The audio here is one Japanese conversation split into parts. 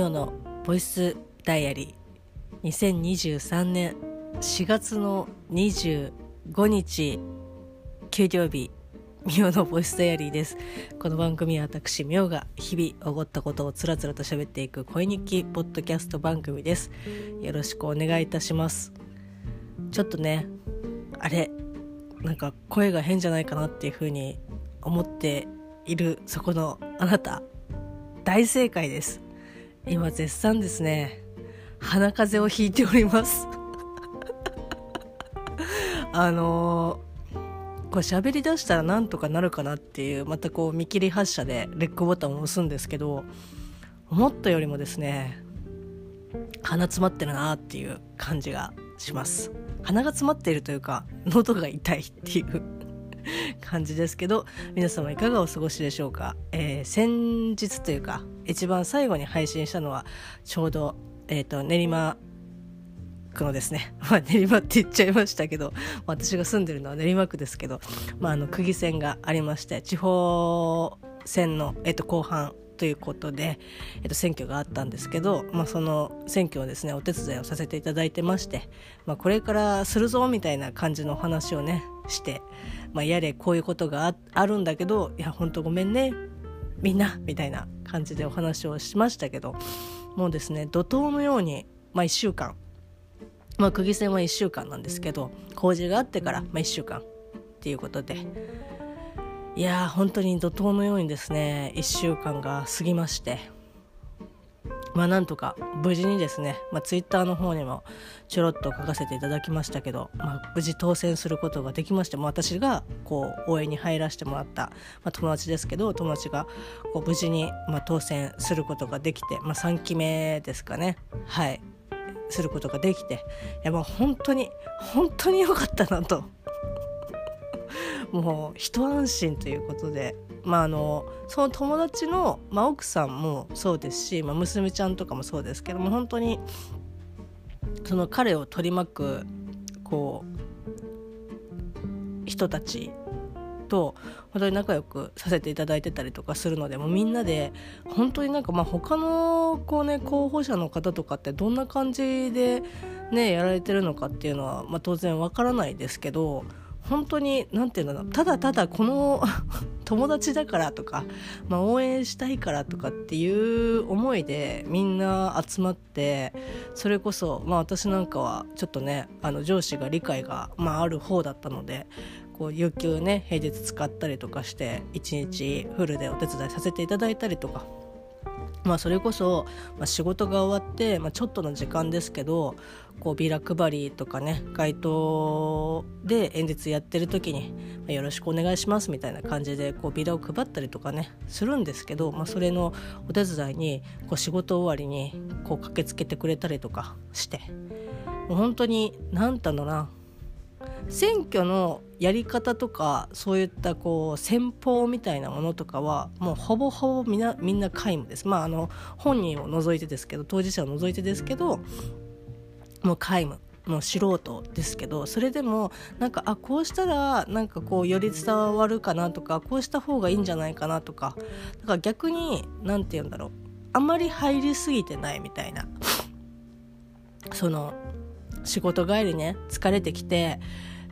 ミオのボイスダイアリー。2023年4月の25日給料日ミオのボイスダイアリーです。この番組は私ミオが日々起こったことをつらつらと喋っていく恋日記ポッドキャスト番組です。よろしくお願いいたします。ちょっとねあれなんか声が変じゃないかなっていうふうに思っているそこのあなた大正解です。今絶賛ですね。鼻風邪をひいております。あのー、これ喋りだしたらなんとかなるかなっていうまたこう見切り発車でレックボタンを押すんですけど思ったよりもですね鼻詰まってるなっていう感じがします。鼻が詰まっているというか喉が痛いっていう。感じですけど皆様いかがお過ごしでしょうか、えー、先日というか一番最後に配信したのはちょうど、えーと、練馬区のですね、まあ、練馬って言っちゃいましたけど私が住んでるのは練馬区ですけど、まあ、あの区議選がありまして地方選の、えーと、後半ということで、えっと、選挙があったんですけど、まあ、その選挙をですねお手伝いをさせていただいてまして、まあ、これからするぞみたいな感じのお話をねして、まあ、やれこういうことがあるんだけどいや本当ごめんねみんなみたいな感じでお話をしましたけどもうですね怒涛のように、まあ、1週間まあ区議選は1週間なんですけど工事があってから、まあ、1週間っていうことでいや本当に怒涛のようにですね1週間が過ぎましてまあなんとか無事にですね、まあ、ツイッターの方にもちょろっと書かせていただきましたけど、まあ、無事当選することができましても私がこう応援に入らせてもらった、まあ、友達ですけど友達がこう無事にま当選することができて、まあ、3期目ですかね。はい。することができていやもう本当に本当に良かったなともう一安心ということで、まあ、あのその友達の、まあ、奥さんもそうですし、まあ、娘ちゃんとかもそうですけども本当にその彼を取り巻くこう人たちと本当に仲良くさせていただいてたりとかするのでもうみんなで本当になんかまあ他のこう、ね、候補者の方とかってどんな感じで、ね、やられてるのかっていうのは、まあ、当然わからないですけど本当に何て言うんだろうただただこの 友達だからとか、まあ、応援したいからとかっていう思いでみんな集まってそれこそ、まあ、私なんかはちょっとねあの上司が理解が、まあ、ある方だったのでこう有給ね平日使ったりとかして一日フルでお手伝いさせていただいたりとかまあ、それこそ、まあ、仕事が終わって、まあ、ちょっとの時間ですけどこうビラ配りとかね街頭で演説やってる時に、まあ、よろしくお願いしますみたいな感じでこうビラを配ったりとかねするんですけど、まあ、それのお手伝いにこう仕事終わりにこう駆けつけてくれたりとかしてもう本当に何だろうな選挙のやり方とかそういったこう戦法みたいなものとかはもうほぼほぼみんなみんな皆無です。まああの本人を除いてですけど当事者を除いてですけどもう皆無もう素人ですけどそれでもなんかあこうしたらなんかこうより伝わるかなとかこうした方がいいんじゃないかなとかだから逆に何て言うんだろう。あまり入りすぎてないみたいな。その仕事帰りね疲れてきて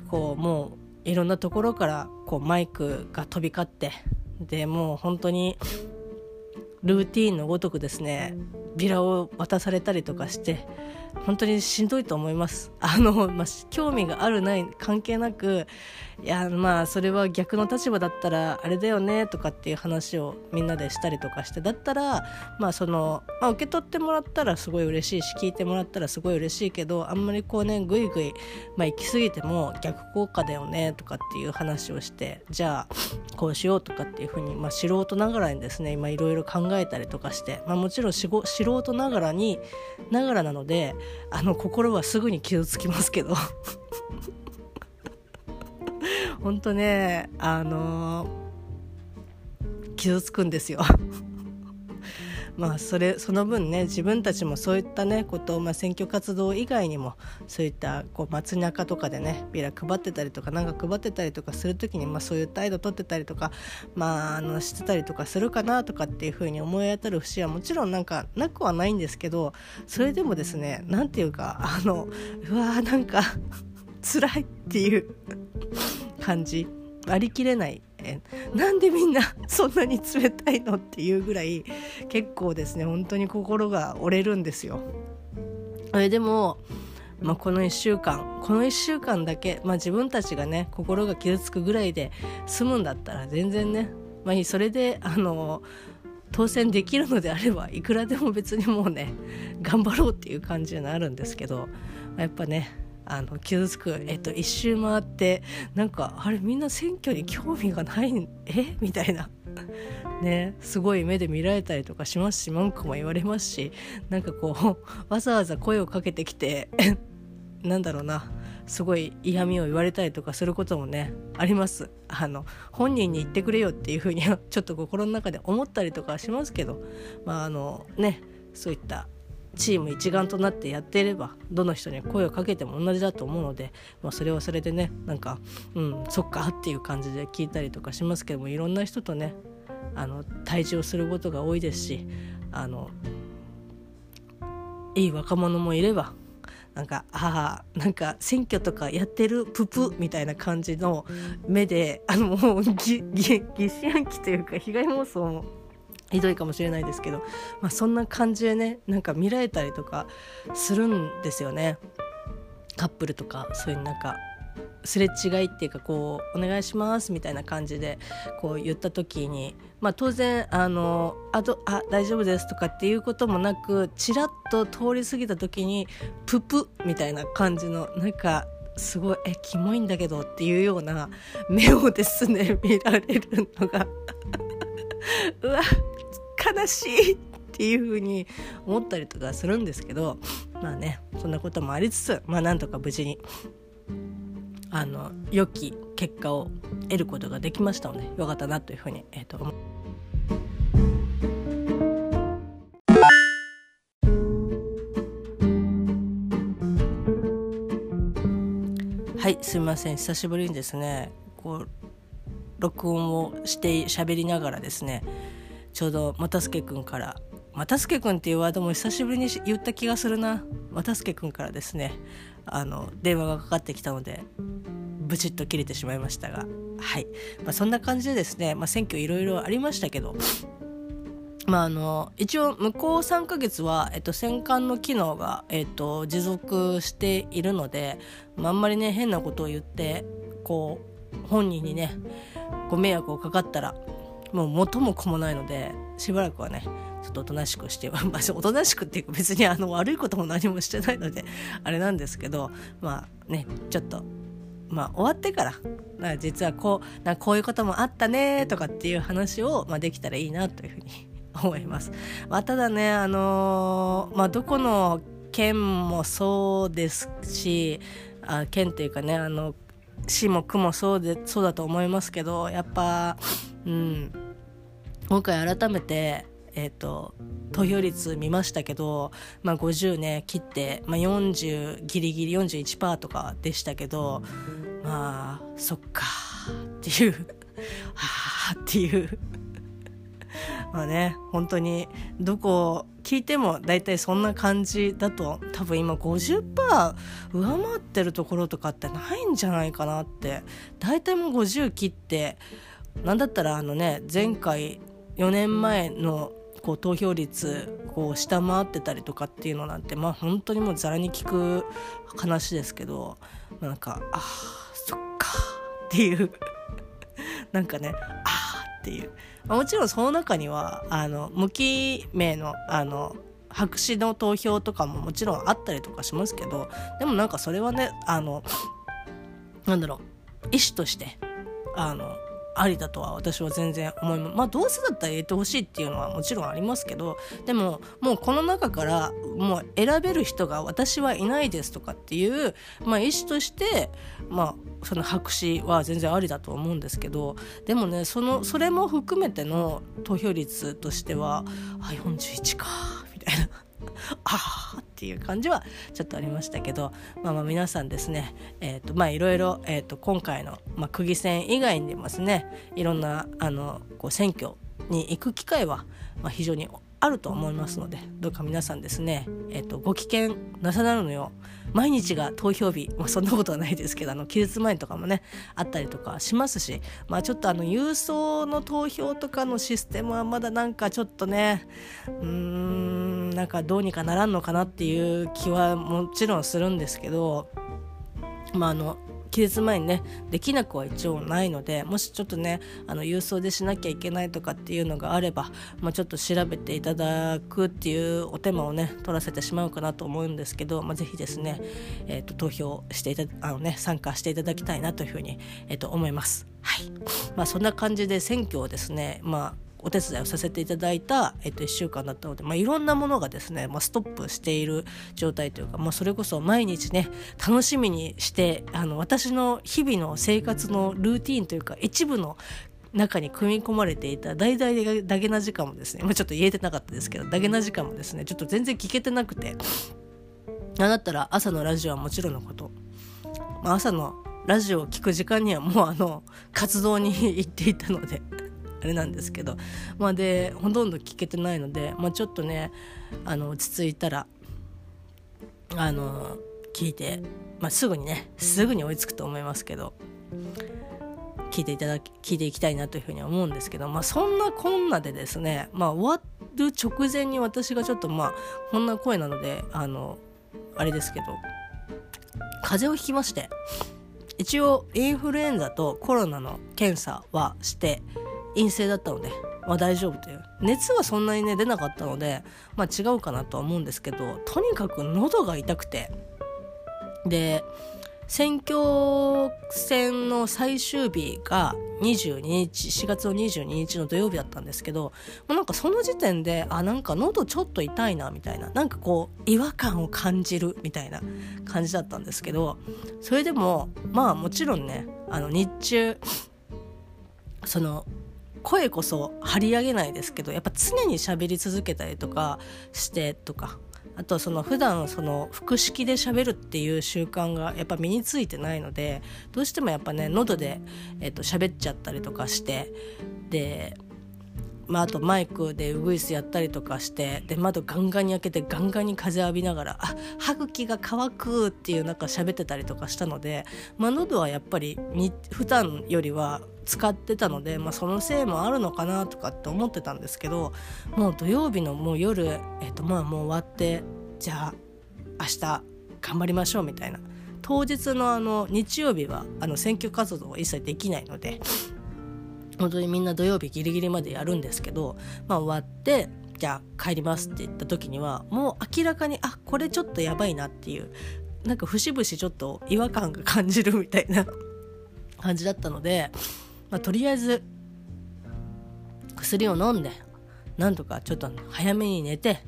こうもういろんなところからこうマイクが飛び交ってでもう本当にルーティーンのごとくですねビラを渡されたりとかして本当にしんどいと思います。あの、まあ、興味があるない関係なくいやまあそれは逆の立場だったらあれだよねとかっていう話をみんなでしたりとかしてだったらまあその、まあ、受け取ってもらったらすごい嬉しいし聞いてもらったらすごい嬉しいけどあんまりこうねぐいぐい、まあ、行き過ぎても逆効果だよねとかっていう話をしてじゃあこうしようとかっていうふうに、まあ、素人ながらにですね今いろいろ考えたりとかして、まあ、もちろん素人ながらにながらなのであの心はすぐに傷つきますけど。本当ねあの、傷つくんですよ。まあそれその分ね自分たちもそういったねことを、まあ、選挙活動以外にもそういったこう街中とかでねビラ配ってたりとかなんか配ってたりとかする時に、まあ、そういう態度取ってたりとか、まあ、あのしてたりとかするかなとかっていうふうに思い当たる節はもちろんなんかなくはないんですけどそれでもですね何て言うかあのうわーなんか辛いっていう感じ。割り切れないえなんでみんな そんなに冷たいのっていうぐらい結構ですね本当に心が折れるんですよ。れでも、まあ、この1週間この1週間だけ、まあ、自分たちがね心が傷つくぐらいで済むんだったら全然ね、まあ、それであの当選できるのであればいくらでも別にもうね頑張ろうっていう感じになるんですけどまやっぱねあの傷つく、えっと、一周回ってなんかあれみんな選挙に興味がないえ？みたいな。ね、すごい目で見られたりとかしますし文句も言われますしなんかこう わざわざ声をかけてきてなんだろうな。すごい嫌味を言われたりとかすることもねあります。あの本人に言ってくれよっていうふうにはちょっと心の中で思ったりとかしますけどまああのね。そういったチーム一丸となってやっていればどの人に声をかけても同じだと思うので、まあ、それはそれでねなんかうんそっかっていう感じで聞いたりとかしますけどもいろんな人とねあの対峙をすることが多いですしあのいい若者もいればなんかああなんか選挙とかやってるププみたいな感じの目であのもう疑心暗鬼というか被害妄想もひどいかもしれないですけど、まあ、そんな感じでねなんか見られたりとかするんですよね。カップルとかそういうなんかすれ違いっていうかこう「お願いします」みたいな感じでこう言った時に、まあ、当然あのあとあ大丈夫ですとかっていうこともなくちらっと通り過ぎた時に「ププ」みたいな感じのなんかすごいえキモいんだけどっていうような目をですね見られるのが。うわ悲しいっていう風に思ったりとかするんですけどまあねそんなこともありつつまあなんとか無事にあの良き結果を得ることができましたのでよかったなというふうに、えーと、はいすみません。久しぶりにですねこう録音をして喋りながらですねちょうど又助君から又助君っていうワードも久しぶりに言った気がするな。又助君からですねあの電話がかかってきたのでブチッと切れてしまいましたが。はい、まあ、そんな感じでですね、まあ、選挙いろいろありましたけどまあ、あの一応向こう3ヶ月は、えっと、戦艦の機能が、えっと、持続しているので、まあ、あんまりね変なことを言ってこう本人にねご迷惑をかかったらもう元も子もないのでしばらくはねちょっとおとなしくして、まあ、おとなしくっていうか別にあの悪いことも何もしてないので あれなんですけどまあねちょっとまあ終わってからか実はこうなこういうこともあったねとかっていう話を、まあ、できたらいいなというふうに 思います。まあ、ただねあのー、まあ、どこの県もそうですしあ県っていうかねあの市も区もそうでそうだと思いますけどやっぱうん。今回改めてえーと、投票率見ましたけど、まあ、50ね切って、まあ、40ギリギリ41%とかでしたけどまあそっかっていうはあっていう。まあね本当にどこ聞いても大体そんな感じだと多分今50%上回ってるところとかってないんじゃないかなって。大体もう50切ってなんだったらあのね前回4年前のこう投票率こう下回ってたりとかっていうのなんてまあ本当にもうざらに聞く話ですけどなんかあそっかっていう。なんかねああっていう、まあ、もちろんその中にはあの無記名のあの白紙の投票とかももちろんあったりとかしますけどでもなんかそれはねあのなんだろう意思としてあのありだとは私は全然思いますまあどうせだったら入れてほしいっていうのはもちろんありますけどでももうこの中からもう選べる人が私はいないですとかっていう、まあ、意思としてまあその白紙は全然ありだと思うんですけどでもねそのそれも含めての投票率としてはあ41かみたいな。ああっていう感じはちょっとありましたけど、まあ、まあ皆さんですね、えーとまあ、いろいろ、えー、と今回の、まあ、区議選以外にもですねいろんなあのこう選挙に行く機会は、まあ、非常にあると思いますのでどうか皆さんですね、えーと、ご危険なさなるのよ毎日が投票日、まあ、そんなことはないですけどあの期日前とかもねあったりとかしますし、まあ、ちょっとあの郵送の投票とかのシステムはまだなんかちょっとねうーんなんかどうにかならんのかなっていう気はもちろんするんですけどまああの期日前にねできなくは一応ないのでもしちょっとねあの郵送でしなきゃいけないとかっていうのがあれば、まあ、ちょっと調べていただくっていうお手間をね取らせてしまうかなと思うんですけど、まあ、ぜひですね、えーと、投票していたあの、ね、参加していただきたいなというふうに、えーと思います。はいまあ、そんな感じで選挙をですね、まあお手伝いをさせていただいた、えっと、1週間だったので、まあ、いろんなものがですね、まあ、ストップしている状態というか、まあ、それこそ毎日ね楽しみにしてあの私の日々の生活のルーティンというか一部の中に組み込まれていた大々だけな時間もですね、まあ、ちょっと言えてなかったですけどだけな時間もですねちょっと全然聞けてなくてなんだったら朝のラジオはもちろんのこと、まあ、朝のラジオを聴く時間にはもうあの活動に行っていたのであれなんですけどまあでほとんど聞けてないので、まあ、ちょっとねあの落ち着いたらあの聞いて、まあ、すぐにねすぐに追いつくと思いますけど聞いていただき聞いていきたいなというふうに思うんですけど、まあ、そんなこんなでですね、まあ、終わる直前に私がちょっとまあこんな声なのであのあれですけど風邪をひきまして一応インフルエンザとコロナの検査はして陰性だったので、まあ、大丈夫という。熱はそんなにね出なかったので、まあ、違うかなとは思うんですけどとにかく喉が痛くて。で選挙戦の最終日が22日4月の22日の土曜日だったんですけどもうなんかその時点であなんか喉ちょっと痛いなみたいななんかこう違和感を感じるみたいな感じだったんですけどそれでもまあもちろんねあの日中その声こそ張り上げないですけどやっぱ常に喋り続けたりとかしてとかあとその普段その腹式で喋るっていう習慣がやっぱ身についてないのでどうしてもやっぱね喉で、えっ、と喋っちゃったりとかしてでまあ、あとマイクでウグイスやったりとかしてで窓ガンガンに開けてガンガンに風浴びながらあ歯茎が乾くっていうなんか喋ってたりとかしたので、まあ、喉はやっぱり普段よりは使ってたので、まあ、そのせいもあるのかなとかって思ってたんですけどもう土曜日のもう夜、えー、とまあもう終わってじゃあ明日頑張りましょうみたいな。当日のあの日曜日はあの選挙活動は一切できないので本当にみんな土曜日ギリギリまでやるんですけど、まあ、終わってじゃあ帰りますって言った時にはもう明らかにあこれちょっとやばいなっていうなんか節々ちょっと違和感が感じるみたいな 感じだったので、まあ、とりあえず薬を飲んでなんとかちょっと早めに寝て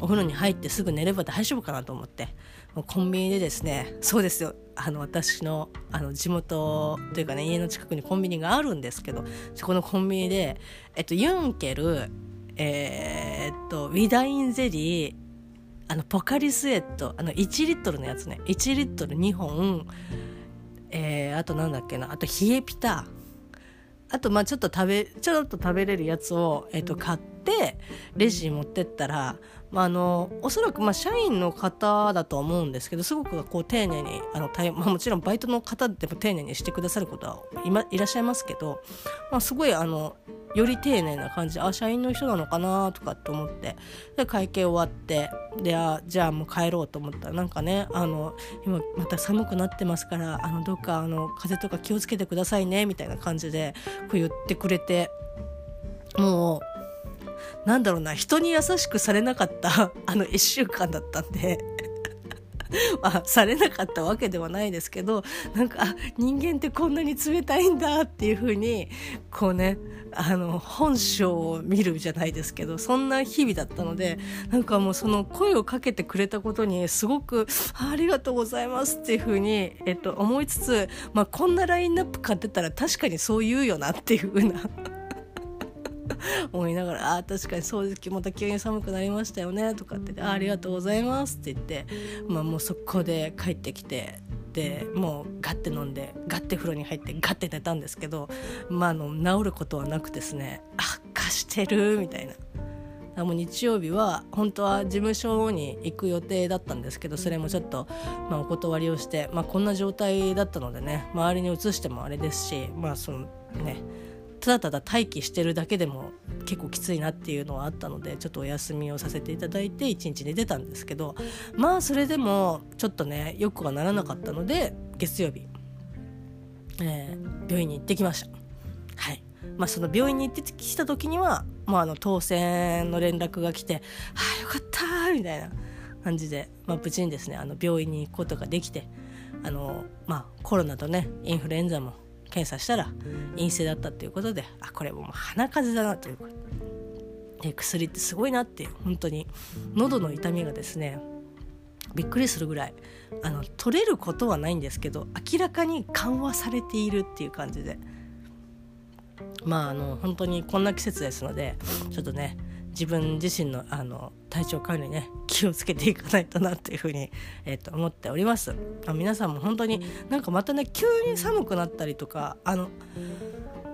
お風呂に入ってすぐ寝れば大丈夫かなと思ってもうコンビニでですねそうですよ。あの私のあの地元というかね家の近くにコンビニがあるんですけどそこのコンビニで、えっと、ユンケル、えー、っとウィダインゼリーあのポカリスエットあの1リットルのやつね。1リットル2本、えー、あとなんだっけな。あと冷えピタあとまあちょっと食べちょっと食べれるやつを、えー、と買ってレジに持ってったらまあ、あのおそらくまあ社員の方だと思うんですけどすごくこう丁寧にあの、まあ、もちろんバイトの方でも丁寧にしてくださることはいまいらっしゃいますけど、まあ、すごいあのより丁寧な感じあ社員の人なのかなとかって思ってで会計終わってであじゃあもう帰ろうと思ったらなんかねあの今また寒くなってますからあのどっかあの風邪とか気をつけてくださいねみたいな感じでこう言ってくれてもうなんだろうな人に優しくされなかった あの1週間だったんで。まあ、されなかったわけではないですけどなんか人間ってこんなに冷たいんだっていうふうにこうねあの本性を見るじゃないですけどそんな日々だったのでなんかもうその声をかけてくれたことにすごくあありがとうございますっていうふうに、えっと、思いつつ、まあ、こんなラインナップ買ってたら確かにそう言うよなっていうふうな。思いながら「あ確かにそうです。また急に寒くなりましたよね」とかってあ「ありがとうございます」って言って、まあ、もう速攻で帰ってきてでもうガッて飲んでガッて風呂に入ってガッて寝たんですけど、まあ、あの治ることはなくですね悪化してるみたいな。もう日曜日は本当は事務所に行く予定だったんですけどそれもちょっと、まあ、お断りをして、まあ、こんな状態だったのでね周りに移してもあれですしまあそのねただただ待機してるだけでも結構きついなっていうのはあったのでちょっとお休みをさせていただいて一日寝てたんですけどまあそれでもちょっとねよくはならなかったので月曜日、えー、病院に行ってきました。はいまあ、その病院に行ってきた時には、まあ、あの当選の連絡が来て「ああよかった」みたいな感じで、まあ、無事にですねあの病院に行くことができてあの、まあ、コロナとねインフルエンザも検査したら陰性だったということであこれもう鼻風邪だなというで薬ってすごいなって本当に喉の痛みがですねびっくりするぐらいあの取れることはないんですけど明らかに緩和されているっていう感じで。まああの本当にこんな季節ですのでちょっとね自分自身のあの体調管理ね気をつけていかないとなっていうふうに、えー、と思っております。あ皆さんも本当になんかまたね急に寒くなったりとかあの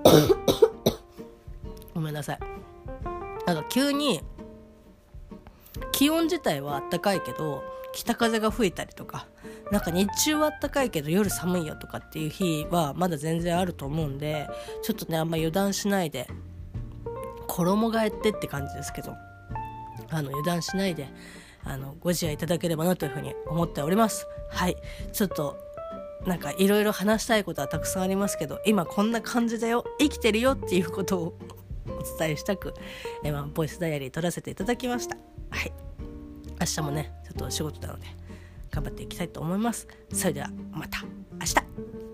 ごめんなさい。なんか急に気温自体は暖かいけど北風が吹いたりとかなんか日中は暖かいけど夜寒いよとかっていう日はまだ全然あると思うんでちょっとねあんま油断しないで衣替えってって感じですけどあの油断しないであのご自愛いただければなというふうに思っております。はい。ちょっとなんかいろいろ話したいことはたくさんありますけど今こんな感じだよ。生きてるよっていうことを お伝えしたく、えまあ、ボイスダイアリー撮らせていただきました。はい。明日もねちょっとお仕事なので頑張っていきたいと思います。それではまた明日。